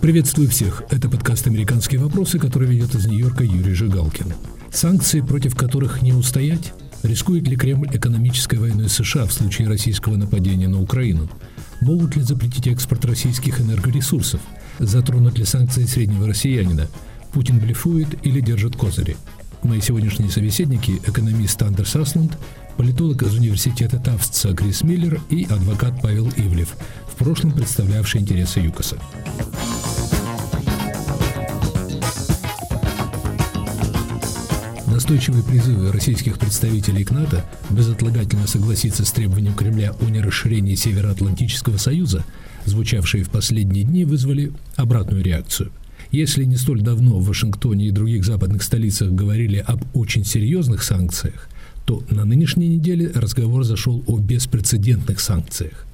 Приветствую всех. Это подкаст «Американские вопросы», который ведет из Нью-Йорка Юрий Жигалкин. Санкции, против которых не устоять? Рискует ли Кремль экономической войной США в случае российского нападения на Украину? Могут ли запретить экспорт российских энергоресурсов? Затронут ли санкции среднего россиянина? Путин блефует или держит козыри? Мои сегодняшние собеседники – экономист Андерс Аслунд, политолог из университета Тавстса Крис Миллер и адвокат Павел Ивлев, в прошлом представлявший интересы ЮКОСа. Настойчивые призывы российских представителей к НАТО безотлагательно согласиться с требованием Кремля о нерасширении Североатлантического союза, звучавшие в последние дни, вызвали обратную реакцию. Если не столь давно в Вашингтоне и других западных столицах говорили об очень серьезных санкциях, то на нынешней неделе разговор зашел о беспрецедентных санкциях.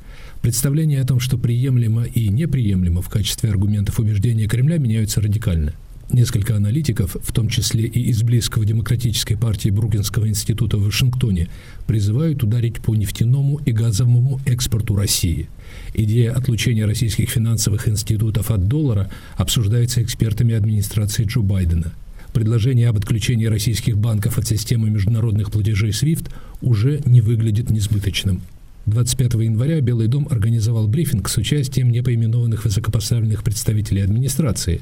Представления о том, что приемлемо и неприемлемо в качестве аргументов убеждения Кремля меняются радикально. Несколько аналитиков, в том числе и из близкого демократической партии Бруклинского института в Вашингтоне, призывают ударить по нефтяному и газовому экспорту России. Идея отлучения российских финансовых институтов от доллара обсуждается экспертами администрации Джо Байдена – Предложение об отключении российских банков от системы международных платежей SWIFT уже не выглядит несбыточным. 25 января Белый дом организовал брифинг с участием непоименованных высокопоставленных представителей администрации,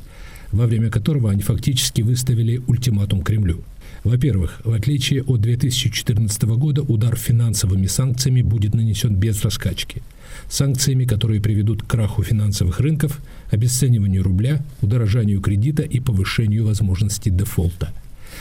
во время которого они фактически выставили ультиматум Кремлю. Во-первых, в отличие от 2014 года, удар финансовыми санкциями будет нанесен без раскачки – санкциями, которые приведут к краху финансовых рынков, обесцениванию рубля, удорожанию кредита и повышению возможности дефолта.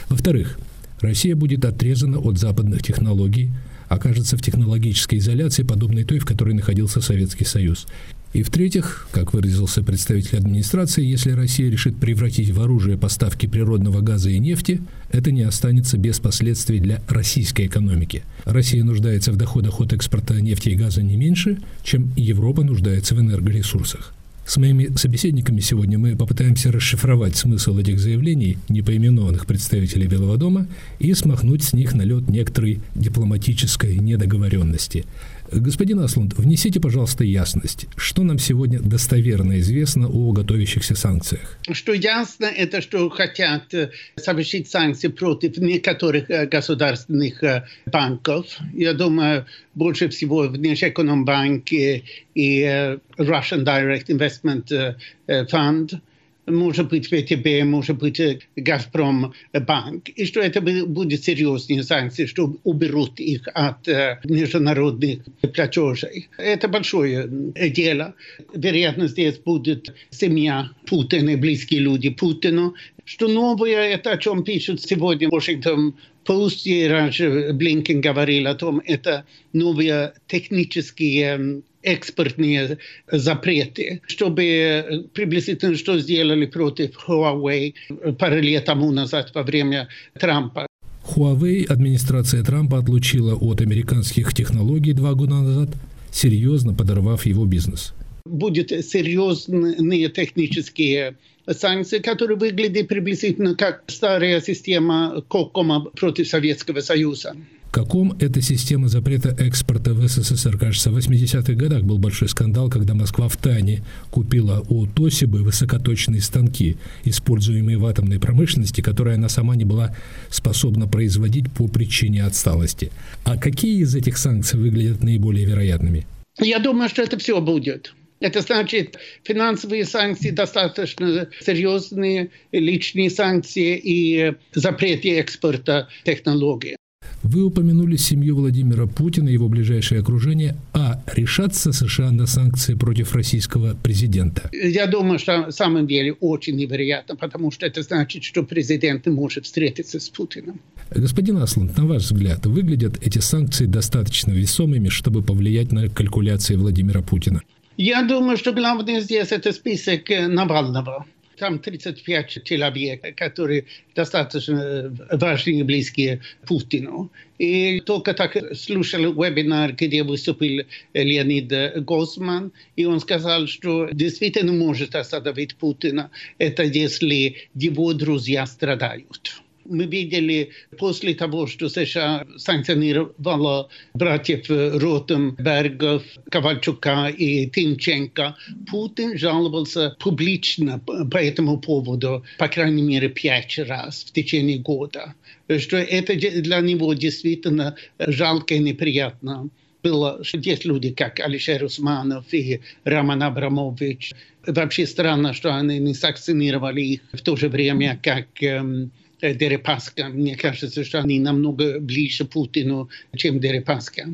Во-вторых, Россия будет отрезана от западных технологий, окажется в технологической изоляции, подобной той, в которой находился Советский Союз, и в-третьих, как выразился представитель администрации, если Россия решит превратить в оружие поставки природного газа и нефти, это не останется без последствий для российской экономики. Россия нуждается в доходах от экспорта нефти и газа не меньше, чем Европа нуждается в энергоресурсах. С моими собеседниками сегодня мы попытаемся расшифровать смысл этих заявлений непоименованных представителей Белого дома и смахнуть с них налет некоторой дипломатической недоговоренности. Господин Аслунд, внесите, пожалуйста, ясность. Что нам сегодня достоверно известно о готовящихся санкциях? Что ясно, это что хотят э, совершить санкции против некоторых э, государственных э, банков. Я думаю, больше всего Внешэкономбанк и Russian Direct Investment Fund – может быть ВТБ, может быть Газпромбанк, и что это будет серьезные санкции, что уберут их от международных платежей. Это большое дело. Вероятно, здесь будет семья Путина, близкие люди Путину. Что новое, это о чем пишут сегодня Вашингтон Раньше Блинкен говорил о том, это новые технические экспортные запреты, чтобы приблизительно что сделали против Huawei пару лет тому назад во время Трампа. Huawei администрация Трампа отлучила от американских технологий два года назад, серьезно подорвав его бизнес. Будут серьезные технические санкции, которые выглядят приблизительно как старая система Кокома против Советского Союза каком эта система запрета экспорта в СССР, кажется, в 80-х годах был большой скандал, когда Москва в Тане купила у Тосибы высокоточные станки, используемые в атомной промышленности, которые она сама не была способна производить по причине отсталости. А какие из этих санкций выглядят наиболее вероятными? Я думаю, что это все будет. Это значит, финансовые санкции достаточно серьезные, личные санкции и запрет экспорта технологий. Вы упомянули семью Владимира Путина и его ближайшее окружение. А решатся США на санкции против российского президента? Я думаю, что на самом деле очень невероятно, потому что это значит, что президент не может встретиться с Путиным. Господин Асланд, на ваш взгляд, выглядят эти санкции достаточно весомыми, чтобы повлиять на калькуляции Владимира Путина? Я думаю, что главное здесь это список Навального там 35 человек, которые достаточно важные и близкие Путину. И только так слушал вебинар, где выступил Леонид Госман, и он сказал, что действительно может остановить Путина, это если его друзья страдают. Мы видели после того, что США санкционировала братьев Ротенбергов, Ковальчука и Тимченко, Путин жаловался публично по этому поводу, по крайней мере, пять раз в течение года. Что это для него действительно жалко и неприятно было, есть люди, как Алишер Усманов и Роман Абрамович. Вообще странно, что они не санкционировали их в то же время, как эм, Дерипаска. Мне кажется, что они намного ближе Путину, чем Дерипаска.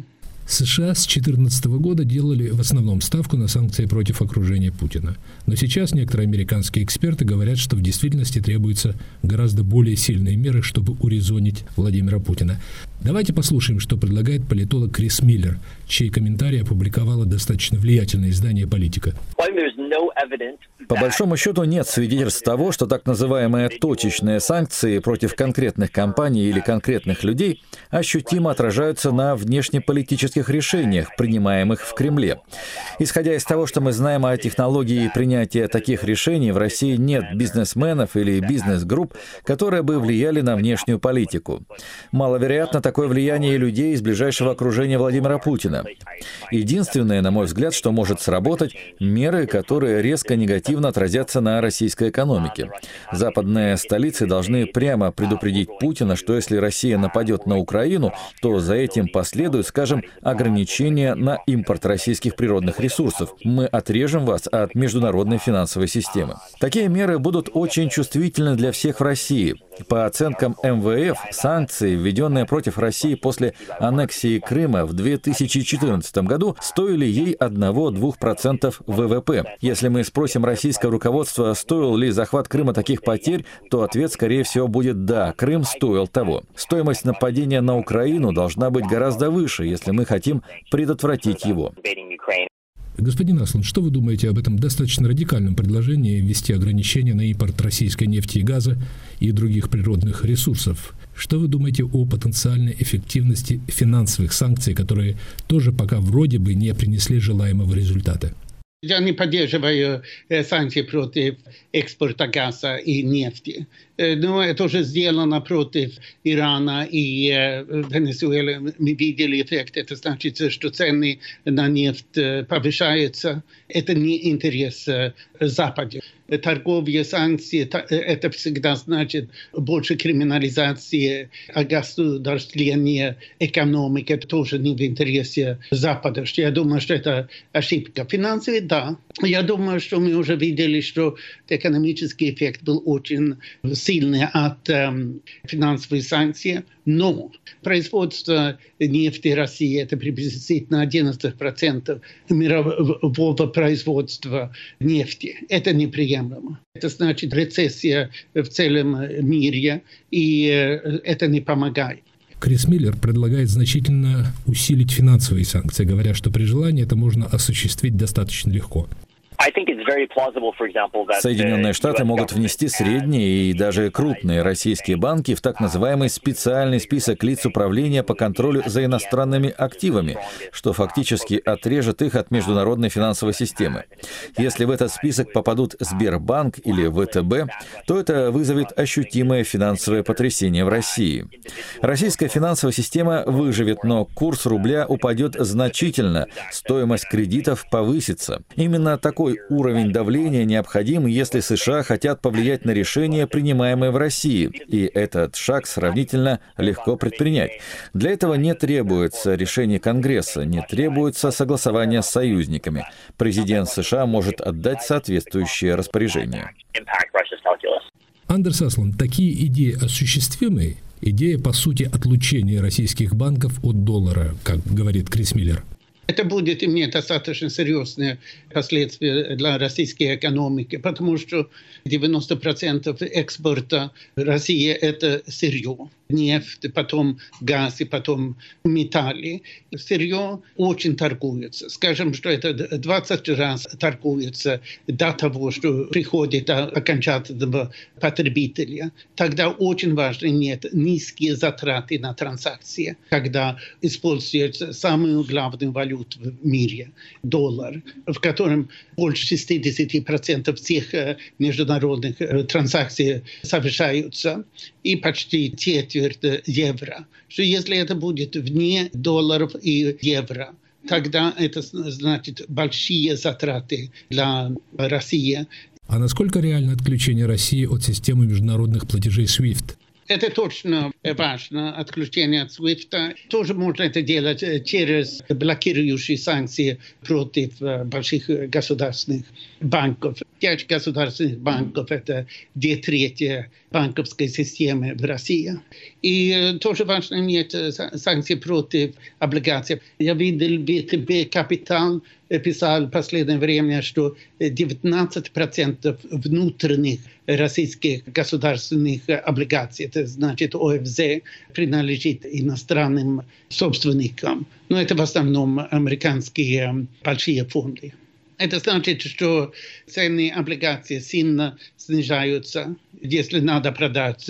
США с 2014 года делали в основном ставку на санкции против окружения Путина. Но сейчас некоторые американские эксперты говорят, что в действительности требуются гораздо более сильные меры, чтобы урезонить Владимира Путина. Давайте послушаем, что предлагает политолог Крис Миллер, чей комментарий опубликовало достаточно влиятельное издание «Политика». По большому счету нет свидетельств того, что так называемые точечные санкции против конкретных компаний или конкретных людей ощутимо отражаются на внешнеполитических решениях, принимаемых в Кремле. Исходя из того, что мы знаем о технологии принятия таких решений, в России нет бизнесменов или бизнес-групп, которые бы влияли на внешнюю политику. Маловероятно такое влияние людей из ближайшего окружения Владимира Путина. Единственное, на мой взгляд, что может сработать, меры, которые резко негативно отразятся на российской экономике. Западные столицы должны прямо предупредить Путина, что если Россия нападет на Украину, то за этим последует, скажем, ограничения на импорт российских природных ресурсов. Мы отрежем вас от международной финансовой системы. Такие меры будут очень чувствительны для всех в России. По оценкам МВФ, санкции, введенные против России после аннексии Крыма в 2014 году, стоили ей 1-2% ВВП. Если мы спросим российское руководство, стоил ли захват Крыма таких потерь, то ответ, скорее всего, будет «да, Крым стоил того». Стоимость нападения на Украину должна быть гораздо выше, если мы хотим предотвратить его. Господин Аслан, что вы думаете об этом достаточно радикальном предложении ввести ограничения на импорт российской нефти и газа и других природных ресурсов? Что вы думаете о потенциальной эффективности финансовых санкций, которые тоже пока вроде бы не принесли желаемого результата? Я не поддерживаю санкции против экспорта газа и нефти. Но это уже сделано против Ирана и Венесуэлы. Мы видели эффект. Это значит, что цены на нефть повышаются. Это не интерес Запада торговые санкции, это всегда значит больше криминализации, огосударствления экономики. Это тоже не в интересе Запада. Я думаю, что это ошибка. Финансовые, да. Я думаю, что мы уже видели, что экономический эффект был очень сильный от эм, финансовых санкций. Но производство нефти России – это приблизительно 11% мирового производства нефти. Это неприемлемо. Это значит рецессия в целом мире, и э, это не помогает. Крис Миллер предлагает значительно усилить финансовые санкции, говоря, что при желании это можно осуществить достаточно легко. Соединенные Штаты могут внести средние и даже крупные российские банки в так называемый специальный список лиц управления по контролю за иностранными активами, что фактически отрежет их от международной финансовой системы. Если в этот список попадут Сбербанк или ВТБ, то это вызовет ощутимое финансовое потрясение в России. Российская финансовая система выживет, но курс рубля упадет значительно, стоимость кредитов повысится. Именно такой уровень давления необходим, если США хотят повлиять на решения, принимаемые в России, и этот шаг сравнительно легко предпринять. Для этого не требуется решение Конгресса, не требуется согласование с союзниками. Президент США может отдать соответствующее распоряжение. Андерс Аслан, такие идеи осуществимы? Идея, по сути, отлучения российских банков от доллара, как говорит Крис Миллер. Это будет иметь достаточно серьезные последствия для российской экономики, потому что 90% экспорта России – это сырье. Нефть, потом газ и потом металлы. Сырье очень торгуется. Скажем, что это 20 раз торгуется до того, что приходит окончательного потребителя. Тогда очень важно нет низкие затраты на транзакции, когда используется самую главную валюту в мире – доллар, в котором больше 60% всех э, международных э, транзакций совершаются, и почти четверть евро. Что если это будет вне долларов и евро, тогда это значит большие затраты для России. А насколько реально отключение России от системы международных платежей SWIFT? Это точно важно, отключение от SWIFT. Тоже можно это делать э, через блокирующие санкции против э, больших государственных банков. Пять государственных банков – это две трети банковской системы в России. И э, тоже важно иметь санкции против облигаций. Я видел ВТБ «Капитал» писал в последнее время, что 19% внутренних российских государственных облигаций, это значит ОФЗ, принадлежит иностранным собственникам. Но это в основном американские большие фонды. Это значит, что цены облигаций сильно снижаются, если надо продать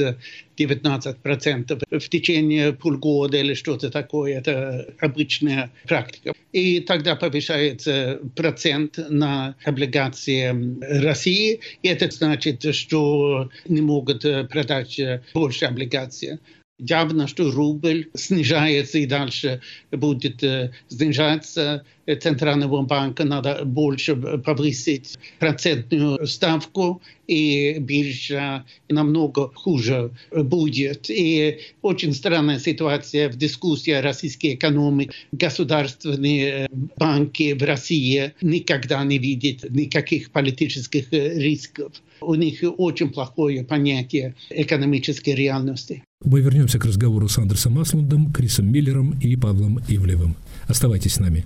19% в течение полгода или что-то такое. Это обычная практика. И тогда повышается процент на облигации России. И это значит, что не могут продать больше облигаций явно, что рубль снижается и дальше будет э, снижаться. Центрального банка надо больше повысить процентную ставку, и биржа намного хуже будет. И очень странная ситуация в дискуссии о российской экономике. Государственные банки в России никогда не видят никаких политических рисков. У них очень плохое понятие экономической реальности. Мы вернемся к разговору с Андерсом Аслундом, Крисом Миллером и Павлом Ивлевым. Оставайтесь с нами.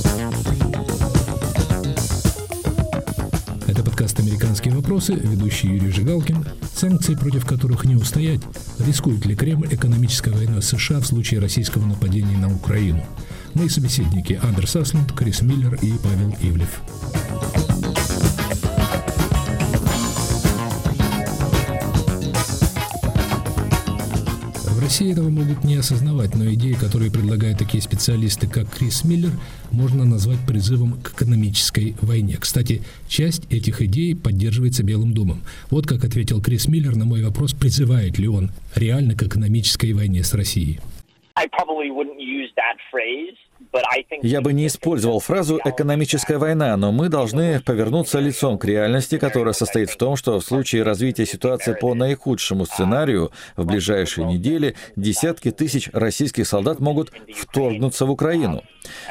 «Американские вопросы», ведущий Юрий Жигалкин, санкции против которых не устоять, рискует ли Кремль экономической войной США в случае российского нападения на Украину. Мои собеседники Андерс Аслунд, Крис Миллер и Павел Ивлев. России этого могут не осознавать, но идеи, которые предлагают такие специалисты, как Крис Миллер, можно назвать призывом к экономической войне. Кстати, часть этих идей поддерживается Белым домом. Вот как ответил Крис Миллер на мой вопрос, призывает ли он реально к экономической войне с Россией. I probably wouldn't use that phrase. Я бы не использовал фразу «экономическая война», но мы должны повернуться лицом к реальности, которая состоит в том, что в случае развития ситуации по наихудшему сценарию в ближайшие недели десятки тысяч российских солдат могут вторгнуться в Украину.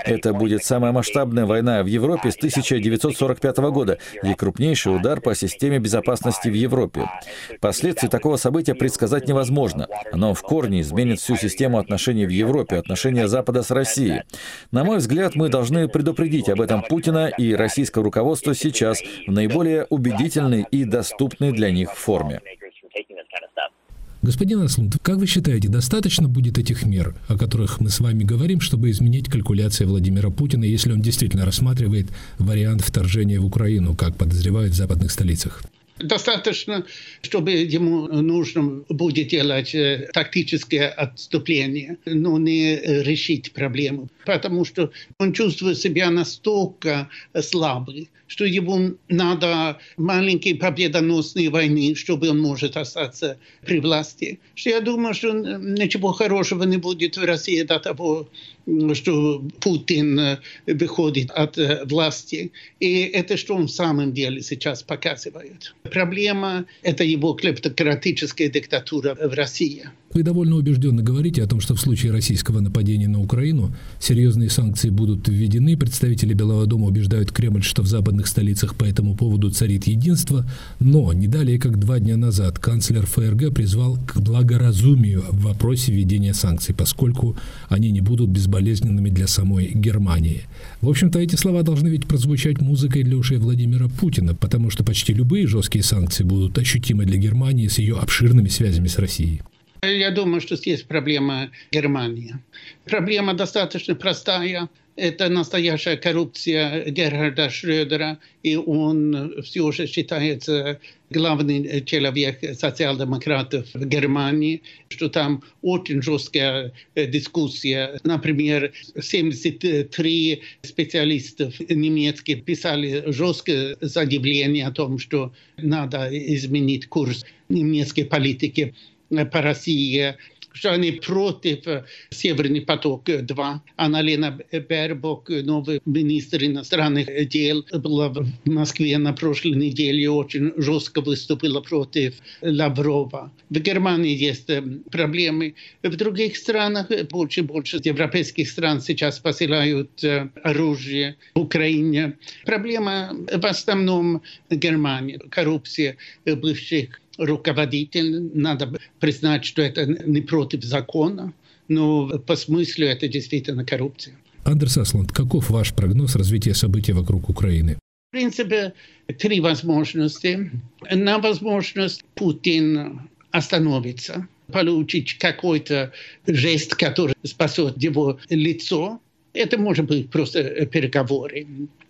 Это будет самая масштабная война в Европе с 1945 года и крупнейший удар по системе безопасности в Европе. Последствия такого события предсказать невозможно. Оно в корне изменит всю систему отношений в Европе, отношения Запада с Россией. На мой взгляд, мы должны предупредить об этом Путина и российское руководство сейчас в наиболее убедительной и доступной для них форме. Господин Аслунд, как вы считаете, достаточно будет этих мер, о которых мы с вами говорим, чтобы изменить калькуляции Владимира Путина, если он действительно рассматривает вариант вторжения в Украину, как подозревают в западных столицах? Достаточно, чтобы ему нужно будет делать э, тактическое отступление, но не решить проблему, потому что он чувствует себя настолько слабый, что ему надо маленькие победоносные войны, чтобы он может остаться при власти. Что я думаю, что ничего хорошего не будет в России до того, что Путин выходит от власти. И это что он в самом деле сейчас показывает. Проблема – это его клептократическая диктатура в России. Вы довольно убежденно говорите о том, что в случае российского нападения на Украину серьезные санкции будут введены. Представители Белого дома убеждают Кремль, что в западных столицах по этому поводу царит единство. Но не далее, как два дня назад, канцлер ФРГ призвал к благоразумию в вопросе введения санкций, поскольку они не будут безболезненными для самой Германии. В общем-то, эти слова должны ведь прозвучать музыкой для ушей Владимира Путина, потому что почти любые жесткие санкции будут ощутимы для Германии с ее обширными связями с Россией. Я думаю, что здесь проблема Германии. Проблема достаточно простая. Это настоящая коррупция Герхарда Шрёдера, и он все же считается главный человек социал-демократов в Германии, что там очень жесткая дискуссия. Например, 73 специалистов немецких писали жесткое заявление о том, что надо изменить курс немецкой политики по России, что они против Северный поток-2. Анна-Лена Бербок, новый министр иностранных дел, была в Москве на прошлой неделе и очень жестко выступила против Лаврова. В Германии есть проблемы. В других странах больше и больше европейских стран сейчас посылают оружие в Украине. Проблема в основном Германии. Коррупция бывших руководитель, надо признать, что это не против закона, но по смыслу это действительно коррупция. Андерс Асланд, каков ваш прогноз развития событий вокруг Украины? В принципе, три возможности. На возможность Путин остановится, получить какой-то жест, который спасет его лицо. Это может быть просто переговоры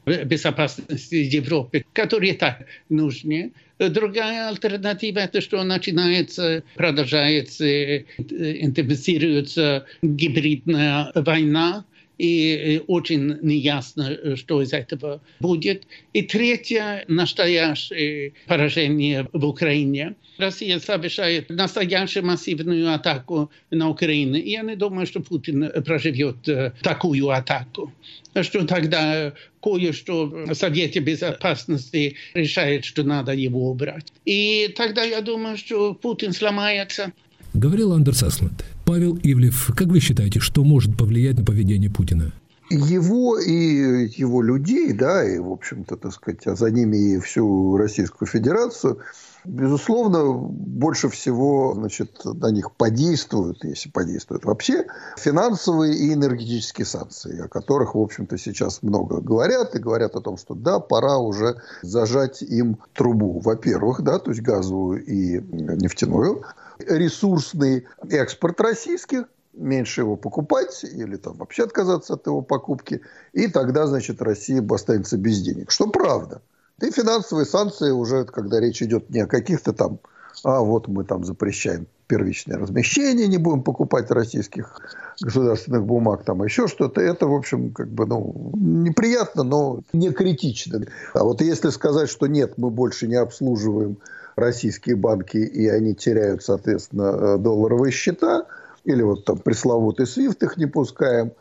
безопасности Европы, которые так нужны. Другая альтернатива – это что начинается, продолжается, интенсифицируется гибридная война, и очень неясно, что из этого будет. И третье – настоящее поражение в Украине. Россия совершает настоящую массивную атаку на Украину. И я не думаю, что Путин проживет такую атаку. Что тогда кое-что в Совете Безопасности решает, что надо его убрать. И тогда я думаю, что Путин сломается. Говорил Андерс Асланд. Павел Ивлев, как вы считаете, что может повлиять на поведение Путина? его и его людей, да, и, в общем-то, так сказать, а за ними и всю Российскую Федерацию, безусловно, больше всего, значит, на них подействуют, если подействуют вообще, финансовые и энергетические санкции, о которых, в общем-то, сейчас много говорят, и говорят о том, что да, пора уже зажать им трубу, во-первых, да, то есть газовую и нефтяную, ресурсный экспорт российских, меньше его покупать или там вообще отказаться от его покупки, и тогда, значит, Россия останется без денег. Что правда. И финансовые санкции уже, когда речь идет не о каких-то там, а вот мы там запрещаем первичное размещение, не будем покупать российских государственных бумаг, там еще что-то, это, в общем, как бы, ну, неприятно, но не критично. А вот если сказать, что нет, мы больше не обслуживаем российские банки, и они теряют, соответственно, э, долларовые счета, или вот там пресловутый свифт их не пускаем,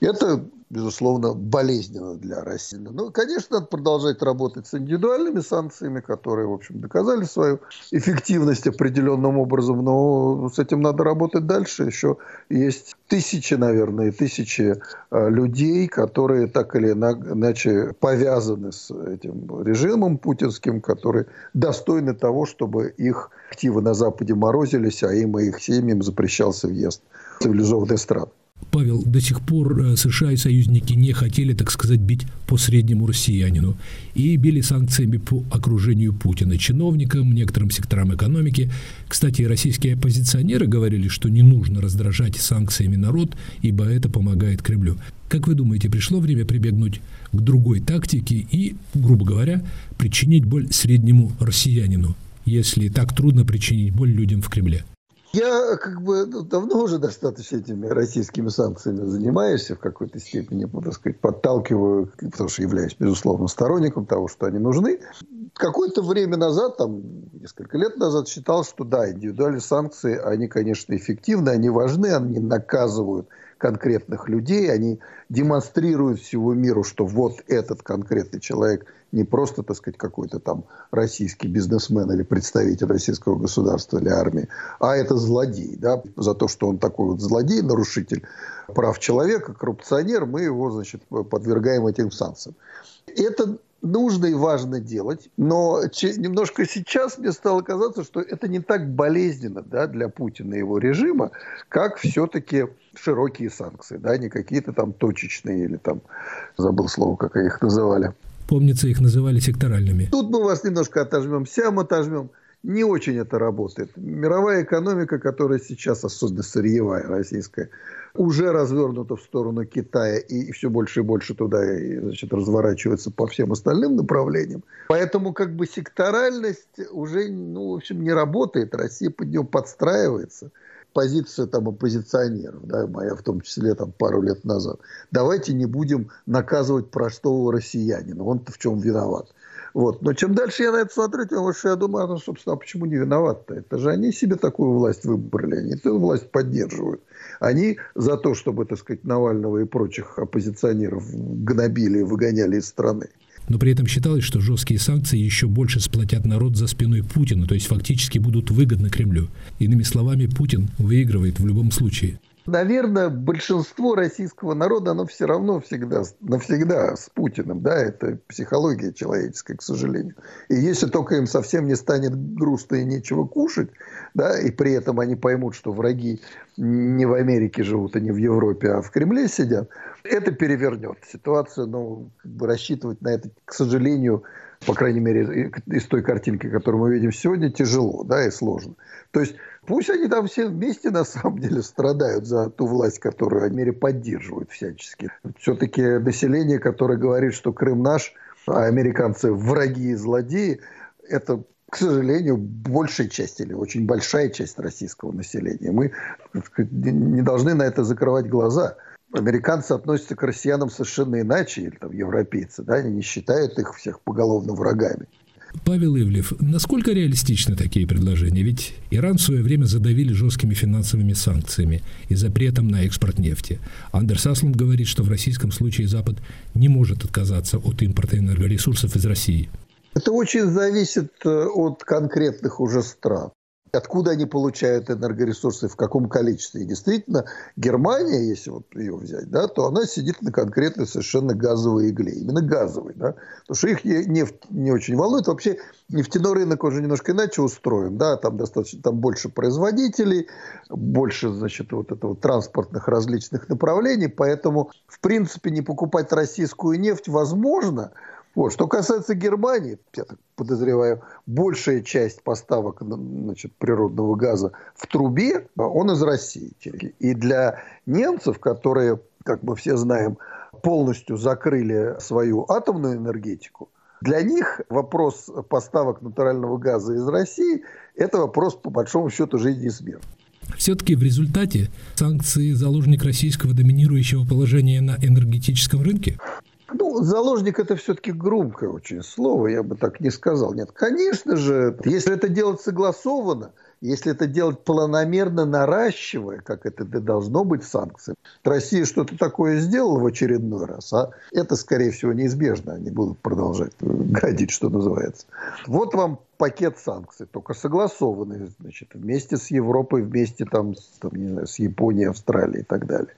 это безусловно, болезненно для России. Ну, конечно, надо продолжать работать с индивидуальными санкциями, которые, в общем, доказали свою эффективность определенным образом, но с этим надо работать дальше. Еще есть тысячи, наверное, тысячи э, людей, которые так или иначе повязаны с этим режимом путинским, которые достойны того, чтобы их активы на Западе морозились, а им и их семьям запрещался въезд в цивилизованные страны. Павел, до сих пор э, США и союзники не хотели, так сказать, бить по среднему россиянину и били санкциями по окружению Путина, чиновникам, некоторым секторам экономики. Кстати, российские оппозиционеры говорили, что не нужно раздражать санкциями народ, ибо это помогает Кремлю. Как вы думаете, пришло время прибегнуть к другой тактике и, грубо говоря, причинить боль среднему россиянину, если так трудно причинить боль людям в Кремле? Я как бы ну, давно уже достаточно этими российскими санкциями занимаюсь, в какой-то степени, так сказать, подталкиваю, потому что являюсь, безусловно, сторонником того, что они нужны. Какое-то время назад, там, несколько лет назад, считал, что да, индивидуальные санкции, они, конечно, эффективны, они важны, они наказывают конкретных людей, они демонстрируют всему миру, что вот этот конкретный человек не просто, так сказать, какой-то там российский бизнесмен или представитель российского государства или армии, а это злодей, да, за то, что он такой вот злодей, нарушитель прав человека, коррупционер, мы его, значит, подвергаем этим санкциям. Это нужно и важно делать, но немножко сейчас мне стало казаться, что это не так болезненно да, для Путина и его режима, как все-таки широкие санкции, да, не какие-то там точечные или там, забыл слово, как их называли. Помнится, их называли секторальными. Тут мы вас немножко отожмем, сям отожмем не очень это работает. Мировая экономика, которая сейчас, особенно сырьевая российская, уже развернута в сторону Китая и все больше и больше туда и, значит, разворачивается по всем остальным направлениям. Поэтому как бы секторальность уже, ну, в общем, не работает. Россия под нее подстраивается позиция там оппозиционеров, да, моя в том числе там пару лет назад. Давайте не будем наказывать простого россиянина, он-то в чем виноват. Вот. Но чем дальше я на это смотрю, тем больше я думаю, ну, собственно, а почему не виноват-то? Это же они себе такую власть выбрали, они эту власть поддерживают. Они за то, чтобы, так сказать, Навального и прочих оппозиционеров гнобили выгоняли из страны. Но при этом считалось, что жесткие санкции еще больше сплотят народ за спиной Путина, то есть фактически будут выгодны Кремлю. Иными словами, Путин выигрывает в любом случае. Наверное, большинство российского народа, оно все равно всегда, навсегда с Путиным. Да? Это психология человеческая, к сожалению. И если только им совсем не станет грустно и нечего кушать, да, и при этом они поймут, что враги не в Америке живут, а не в Европе, а в Кремле сидят, это перевернет ситуацию. Но как бы рассчитывать на это, к сожалению, по крайней мере, из той картинки, которую мы видим сегодня, тяжело да, и сложно. То есть Пусть они там все вместе на самом деле страдают за ту власть, которую они поддерживают всячески. Все-таки население, которое говорит, что Крым наш, а американцы враги и злодеи, это к сожалению, большая часть или очень большая часть российского населения. Мы не должны на это закрывать глаза. Американцы относятся к россиянам совершенно иначе, или там европейцы, да, они не считают их всех поголовно врагами. Павел Ивлев, насколько реалистичны такие предложения? Ведь Иран в свое время задавили жесткими финансовыми санкциями и запретом на экспорт нефти. Андерс Асланд говорит, что в российском случае Запад не может отказаться от импорта энергоресурсов из России. Это очень зависит э, от конкретных уже стран откуда они получают энергоресурсы, в каком количестве. И действительно, Германия, если вот ее взять, да, то она сидит на конкретной совершенно газовой игле. Именно газовой. Да, потому что их нефть не очень волнует. Вообще нефтяной рынок уже немножко иначе устроен. Да, там достаточно там больше производителей, больше значит, вот этого транспортных различных направлений. Поэтому, в принципе, не покупать российскую нефть возможно – вот. Что касается Германии, я так подозреваю, большая часть поставок значит, природного газа в трубе, он из России. И для немцев, которые, как мы все знаем, полностью закрыли свою атомную энергетику, для них вопрос поставок натурального газа из России – это вопрос, по большому счету, жизни и смерти. Все-таки в результате санкции заложник российского доминирующего положения на энергетическом рынке? Ну, заложник это все-таки громкое очень слово, я бы так не сказал. Нет, конечно же, если это делать согласованно, если это делать планомерно наращивая, как это должно быть санкции, Россия что-то такое сделала в очередной раз, а это, скорее всего, неизбежно. Они будут продолжать гадить, что называется. Вот вам пакет санкций, только согласованный, значит, вместе с Европой, вместе там, там не знаю, с Японией, Австралией и так далее.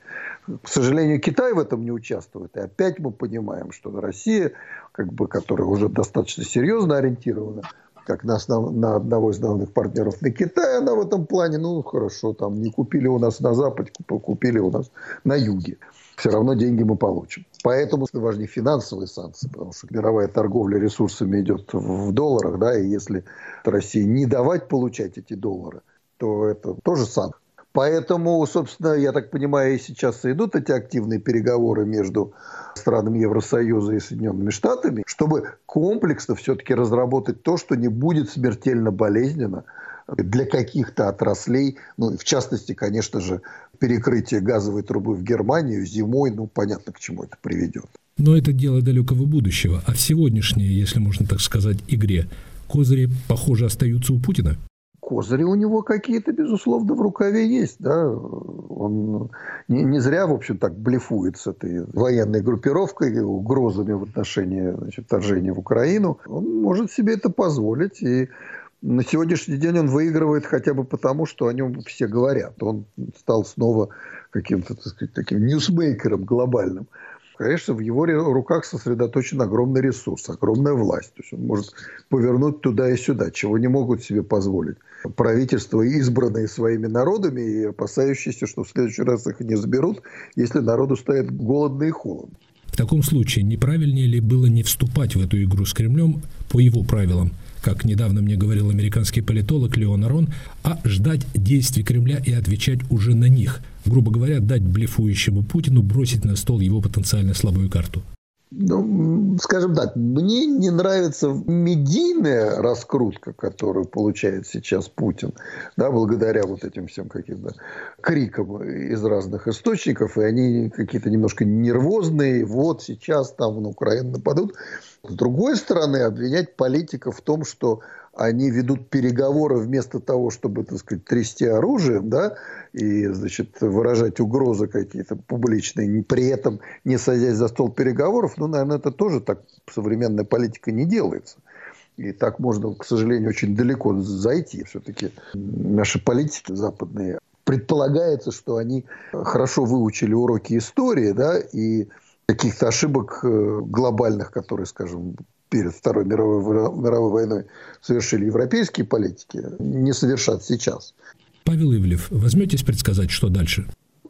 К сожалению, Китай в этом не участвует. И опять мы понимаем, что Россия, как бы, которая уже достаточно серьезно ориентирована, как на, основ, на одного из основных партнеров на Китай, она в этом плане, ну, хорошо, там не купили у нас на Западе, купили у нас на Юге. Все равно деньги мы получим. Поэтому важнее финансовые санкции, потому что мировая торговля ресурсами идет в долларах, да, и если России не давать получать эти доллары, то это тоже санкции. Поэтому, собственно, я так понимаю, и сейчас идут эти активные переговоры между странами Евросоюза и Соединенными Штатами, чтобы комплексно все-таки разработать то, что не будет смертельно болезненно для каких-то отраслей, ну, в частности, конечно же, перекрытие газовой трубы в Германию зимой, ну, понятно, к чему это приведет. Но это дело далекого будущего. А в сегодняшней, если можно так сказать, игре козыри, похоже, остаются у Путина? козыри у него какие-то, безусловно, в рукаве есть. Да? Он не, не зря, в общем, так блефует с этой военной группировкой, угрозами в отношении значит, вторжения в Украину. Он может себе это позволить. И на сегодняшний день он выигрывает хотя бы потому, что о нем все говорят. Он стал снова каким-то, так сказать, таким ньюсмейкером глобальным. Конечно, в его руках сосредоточен огромный ресурс, огромная власть. То есть он может повернуть туда и сюда, чего не могут себе позволить правительства, избранные своими народами и опасающиеся, что в следующий раз их не заберут, если народу стоит голодно и холодно. В таком случае неправильнее ли было не вступать в эту игру с Кремлем по его правилам – как недавно мне говорил американский политолог Леон Арон, а ждать действий Кремля и отвечать уже на них. Грубо говоря, дать блефующему Путину бросить на стол его потенциально слабую карту. Ну, скажем так, мне не нравится медийная раскрутка, которую получает сейчас Путин, да, благодаря вот этим всем каким-то крикам из разных источников, и они какие-то немножко нервозные, вот сейчас там на Украину нападут. С другой стороны, обвинять политиков в том, что они ведут переговоры вместо того, чтобы, так сказать, трясти оружием, да, и, значит, выражать угрозы какие-то публичные, при этом не садясь за стол переговоров, ну, наверное, это тоже так современная политика не делается. И так можно, к сожалению, очень далеко зайти. Все-таки наши политики западные предполагается, что они хорошо выучили уроки истории, да, и каких-то ошибок э, глобальных, которые, скажем, перед Второй мировой, мировой войной совершили европейские политики, не совершат сейчас. Павел Ивлев, возьметесь предсказать, что дальше?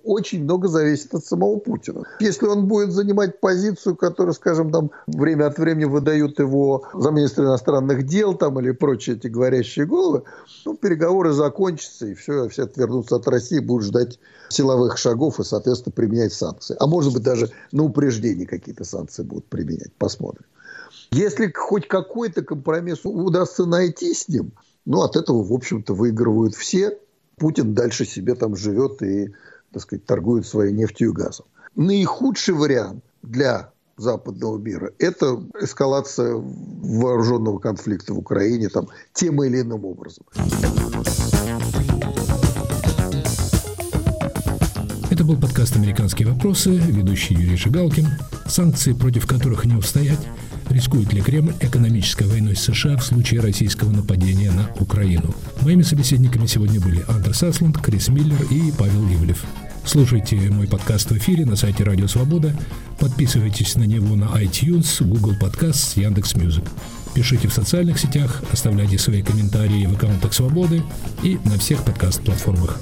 очень много зависит от самого Путина. Если он будет занимать позицию, которую, скажем, там время от времени выдают его замминистра иностранных дел там, или прочие эти говорящие головы, ну, переговоры закончатся, и все, все отвернутся от России, будут ждать силовых шагов и, соответственно, применять санкции. А может быть, даже на упреждение какие-то санкции будут применять. Посмотрим. Если хоть какой-то компромисс удастся найти с ним, ну, от этого, в общем-то, выигрывают все. Путин дальше себе там живет и, так сказать, торгует своей нефтью и газом. Наихудший вариант для западного мира – это эскалация вооруженного конфликта в Украине там, тем или иным образом. Это был подкаст «Американские вопросы», ведущий Юрий Жигалкин, санкции, против которых не устоять – Рискует ли Кремль экономической войной с США в случае российского нападения на Украину? Моими собеседниками сегодня были Андерс Аслунд, Крис Миллер и Павел Ивлев. Слушайте мой подкаст в эфире на сайте Радио Свобода. Подписывайтесь на него на iTunes, Google Podcasts, Яндекс.Music. Пишите в социальных сетях, оставляйте свои комментарии в аккаунтах Свободы и на всех подкаст-платформах.